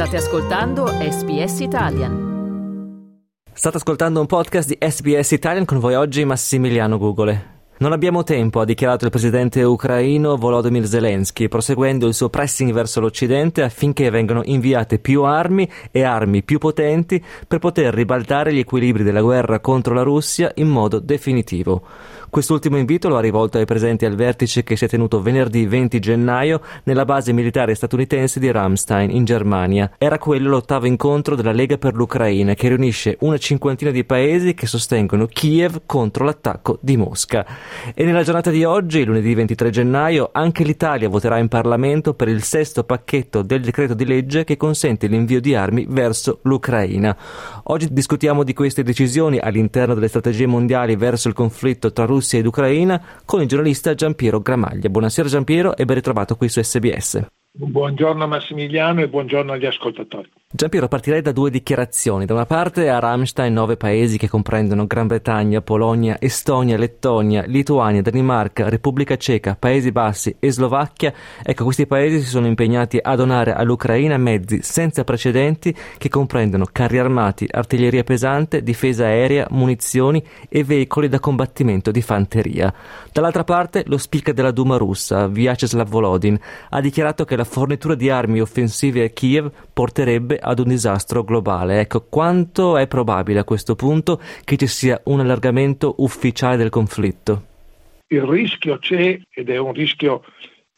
State ascoltando SBS Italian. State ascoltando un podcast di SBS Italian con voi oggi Massimiliano Gugole. Non abbiamo tempo, ha dichiarato il presidente ucraino Volodymyr Zelensky, proseguendo il suo pressing verso l'Occidente affinché vengano inviate più armi e armi più potenti per poter ribaltare gli equilibri della guerra contro la Russia in modo definitivo. Quest'ultimo invito lo ha rivolto ai presenti al vertice che si è tenuto venerdì 20 gennaio nella base militare statunitense di Ramstein in Germania. Era quello l'ottavo incontro della Lega per l'Ucraina che riunisce una cinquantina di paesi che sostengono Kiev contro l'attacco di Mosca. E nella giornata di oggi, lunedì 23 gennaio, anche l'Italia voterà in Parlamento per il sesto pacchetto del decreto di legge che consente l'invio di armi verso l'Ucraina. Oggi discutiamo di queste decisioni all'interno delle strategie mondiali verso il conflitto tra Russia Russia ed Ucraina con il giornalista Giampiero Gramaglia. Buonasera Giampiero e ben ritrovato qui su SBS. Buongiorno Massimiliano e buongiorno agli ascoltatori. Giampiero, partirei da due dichiarazioni. Da una parte a Ramstein nove paesi che comprendono Gran Bretagna, Polonia, Estonia, Lettonia, Lituania, Danimarca, Repubblica Ceca, Paesi Bassi e Slovacchia. Ecco, questi paesi si sono impegnati a donare all'Ucraina mezzi senza precedenti che comprendono carri armati, artiglieria pesante, difesa aerea, munizioni e veicoli da combattimento di fanteria. Dall'altra parte lo speaker della Duma russa, Vyacheslav Volodin, ha dichiarato che la fornitura di armi offensive a Kiev porterebbe ad un disastro globale. Ecco, quanto è probabile a questo punto che ci sia un allargamento ufficiale del conflitto? Il rischio c'è ed è un rischio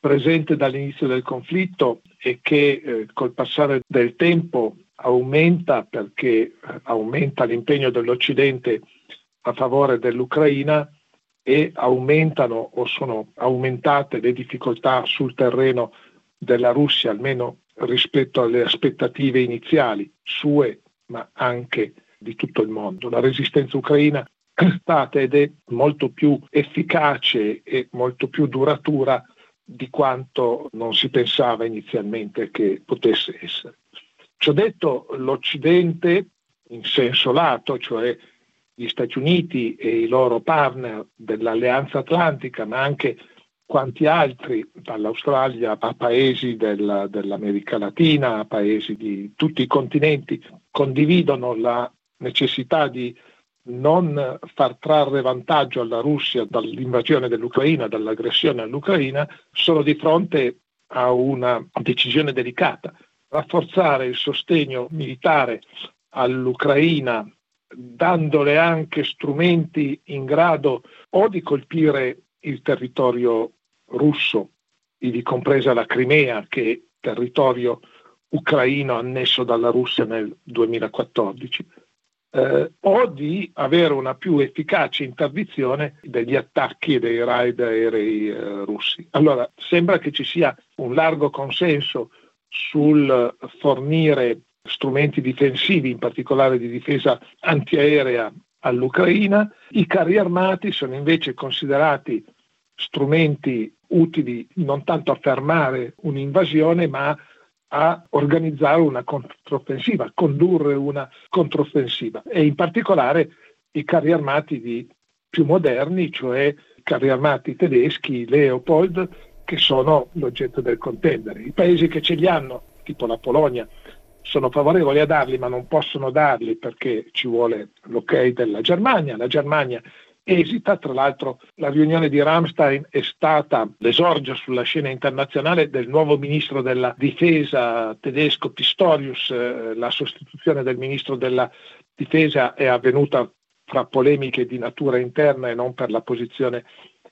presente dall'inizio del conflitto e che eh, col passare del tempo aumenta perché eh, aumenta l'impegno dell'Occidente a favore dell'Ucraina e aumentano o sono aumentate le difficoltà sul terreno della Russia, almeno rispetto alle aspettative iniziali sue, ma anche di tutto il mondo. La resistenza ucraina è stata ed è molto più efficace e molto più duratura di quanto non si pensava inizialmente che potesse essere. Ciò detto, l'Occidente in senso lato, cioè gli Stati Uniti e i loro partner dell'Alleanza Atlantica, ma anche quanti altri, dall'Australia a paesi della, dell'America Latina, a paesi di tutti i continenti, condividono la necessità di non far trarre vantaggio alla Russia dall'invasione dell'Ucraina, dall'aggressione all'Ucraina, sono di fronte a una decisione delicata. Rafforzare il sostegno militare all'Ucraina dandole anche strumenti in grado o di colpire il territorio russo, ivi compresa la Crimea, che è territorio ucraino annesso dalla Russia nel 2014, eh, o di avere una più efficace interdizione degli attacchi e dei raid aerei eh, russi. Allora, sembra che ci sia un largo consenso sul fornire strumenti difensivi, in particolare di difesa antiaerea all'Ucraina. I carri armati sono invece considerati strumenti utili non tanto a fermare un'invasione, ma a organizzare una controffensiva, a condurre una controffensiva e in particolare i carri armati più moderni, cioè i carri armati tedeschi, Leopold, che sono l'oggetto del contendere. I paesi che ce li hanno, tipo la Polonia, sono favorevoli a darli ma non possono darli perché ci vuole l'ok della Germania. La Germania esita. Tra l'altro la riunione di Ramstein è stata l'esordio sulla scena internazionale del nuovo ministro della difesa tedesco Pistorius. Eh, la sostituzione del ministro della difesa è avvenuta fra polemiche di natura interna e non per la posizione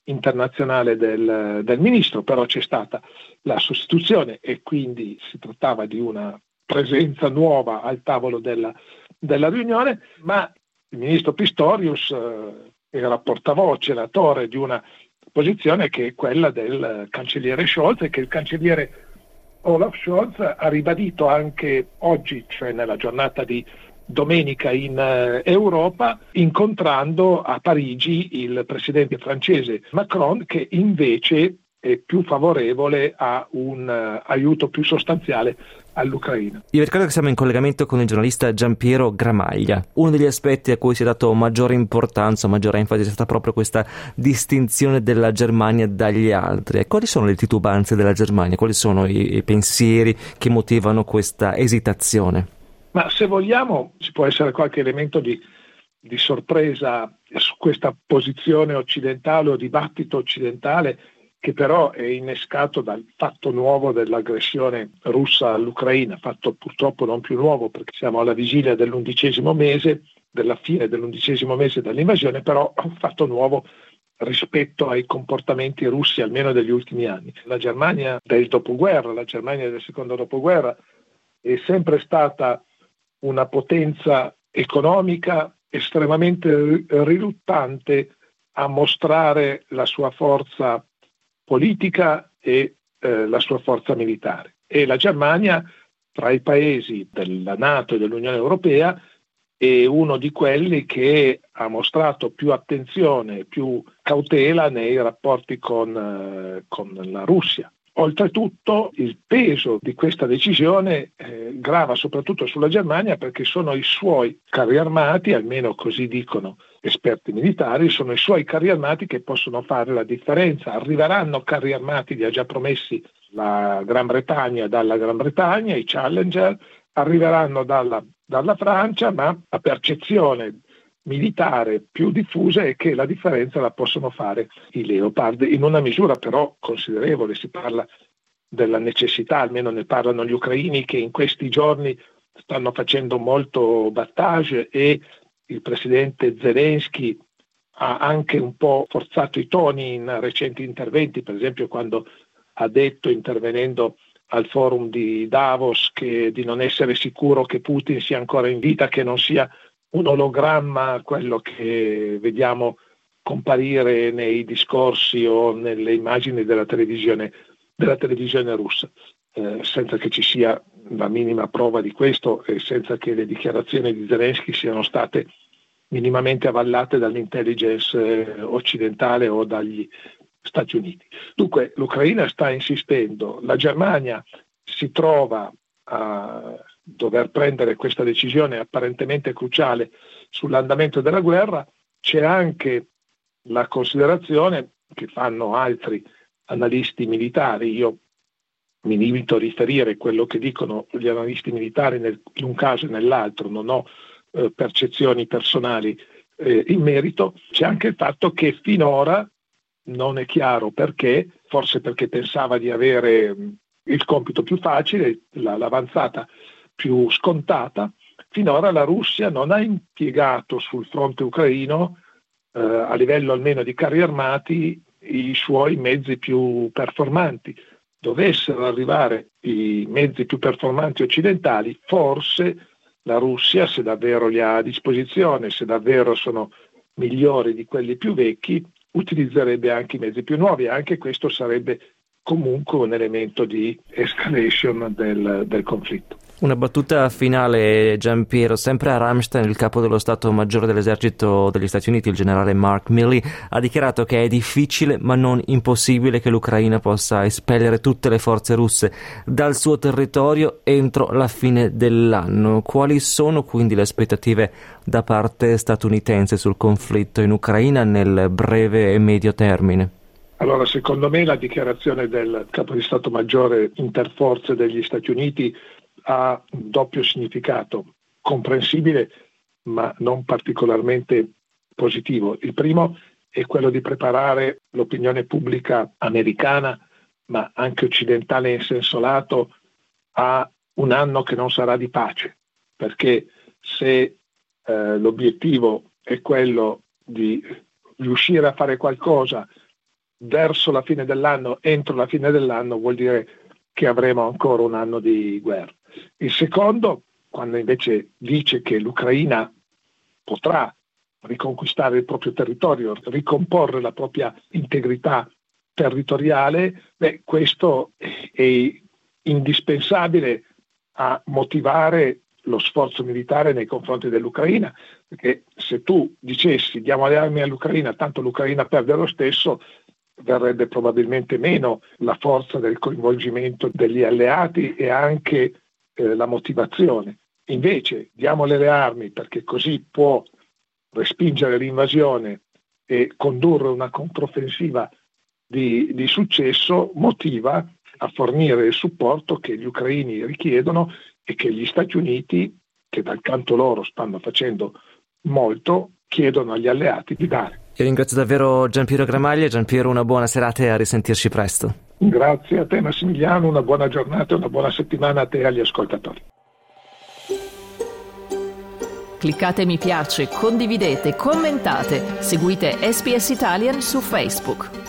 internazionale del, del ministro, però c'è stata la sostituzione e quindi si trattava di una presenza nuova al tavolo della, della riunione, ma il ministro Pistorius eh, era portavoce, latore di una posizione che è quella del cancelliere Scholz e che il cancelliere Olaf Scholz ha ribadito anche oggi, cioè nella giornata di domenica in eh, Europa, incontrando a Parigi il presidente francese Macron che invece è più favorevole a un uh, aiuto più sostanziale all'Ucraina. Io ricordo che siamo in collegamento con il giornalista Giampiero Gramaglia. Uno degli aspetti a cui si è dato maggiore importanza, maggiore enfasi è stata proprio questa distinzione della Germania dagli altri. E quali sono le titubanze della Germania? Quali sono i, i pensieri che motivano questa esitazione? Ma se vogliamo ci può essere qualche elemento di, di sorpresa su questa posizione occidentale o dibattito occidentale che però è innescato dal fatto nuovo dell'aggressione russa all'Ucraina, fatto purtroppo non più nuovo perché siamo alla vigilia dell'undicesimo mese, della fine dell'undicesimo mese dell'invasione, però un fatto nuovo rispetto ai comportamenti russi almeno degli ultimi anni. La Germania del dopoguerra, la Germania del secondo dopoguerra è sempre stata una potenza economica estremamente riluttante a mostrare la sua forza politica e eh, la sua forza militare. E la Germania, tra i paesi della Nato e dell'Unione Europea, è uno di quelli che ha mostrato più attenzione, più cautela nei rapporti con, eh, con la Russia. Oltretutto il peso di questa decisione eh, grava soprattutto sulla Germania perché sono i suoi carri armati, almeno così dicono esperti militari, sono i suoi carri armati che possono fare la differenza. Arriveranno carri armati, li ha già promessi la Gran Bretagna dalla Gran Bretagna, i Challenger, arriveranno dalla, dalla Francia, ma la percezione militare più diffusa è che la differenza la possono fare i Leopard, in una misura però considerevole, si parla della necessità, almeno ne parlano gli ucraini che in questi giorni stanno facendo molto battage e il presidente Zelensky ha anche un po' forzato i toni in recenti interventi, per esempio quando ha detto intervenendo al forum di Davos che di non essere sicuro che Putin sia ancora in vita, che non sia un ologramma, quello che vediamo comparire nei discorsi o nelle immagini della televisione, della televisione russa, eh, senza che ci sia la minima prova di questo e senza che le dichiarazioni di Zelensky siano state minimamente avallate dall'intelligence eh, occidentale o dagli Stati Uniti. Dunque l'Ucraina sta insistendo, la Germania si trova a dover prendere questa decisione apparentemente cruciale sull'andamento della guerra, c'è anche la considerazione che fanno altri analisti militari, io mi limito a riferire quello che dicono gli analisti militari nel, in un caso e nell'altro, non ho eh, percezioni personali eh, in merito, c'è anche il fatto che finora non è chiaro perché, forse perché pensava di avere il compito più facile, l'avanzata più scontata, finora la Russia non ha impiegato sul fronte ucraino, eh, a livello almeno di carri armati, i suoi mezzi più performanti. Dovessero arrivare i mezzi più performanti occidentali, forse la Russia, se davvero li ha a disposizione, se davvero sono migliori di quelli più vecchi, utilizzerebbe anche i mezzi più nuovi. Anche questo sarebbe comunque un elemento di escalation del, del conflitto. Una battuta finale, Giampiero. Sempre a Ramstein, il capo dello Stato Maggiore dell'Esercito degli Stati Uniti, il generale Mark Milley, ha dichiarato che è difficile ma non impossibile che l'Ucraina possa espellere tutte le forze russe dal suo territorio entro la fine dell'anno. Quali sono quindi le aspettative da parte statunitense sul conflitto in Ucraina nel breve e medio termine? Allora, secondo me la dichiarazione del capo di Stato Maggiore interforze degli Stati Uniti ha un doppio significato, comprensibile ma non particolarmente positivo. Il primo è quello di preparare l'opinione pubblica americana, ma anche occidentale in senso lato, a un anno che non sarà di pace, perché se eh, l'obiettivo è quello di riuscire a fare qualcosa verso la fine dell'anno, entro la fine dell'anno, vuol dire che avremo ancora un anno di guerra. Il secondo, quando invece dice che l'Ucraina potrà riconquistare il proprio territorio, ricomporre la propria integrità territoriale, beh, questo è indispensabile a motivare lo sforzo militare nei confronti dell'Ucraina, perché se tu dicessi diamo le armi all'Ucraina, tanto l'Ucraina perde lo stesso, verrebbe probabilmente meno la forza del coinvolgimento degli alleati e anche eh, la motivazione. Invece diamole le armi perché così può respingere l'invasione e condurre una controffensiva di, di successo, motiva a fornire il supporto che gli ucraini richiedono e che gli Stati Uniti, che dal canto loro stanno facendo molto, chiedono agli alleati di dare. Io ringrazio davvero Giampiero Gramaglia. Giampiero, una buona serata e a risentirci presto. Grazie a te Massimiliano, una buona giornata e una buona settimana a te e agli ascoltatori. Cliccate mi piace, condividete, commentate, seguite SPS Italian su Facebook.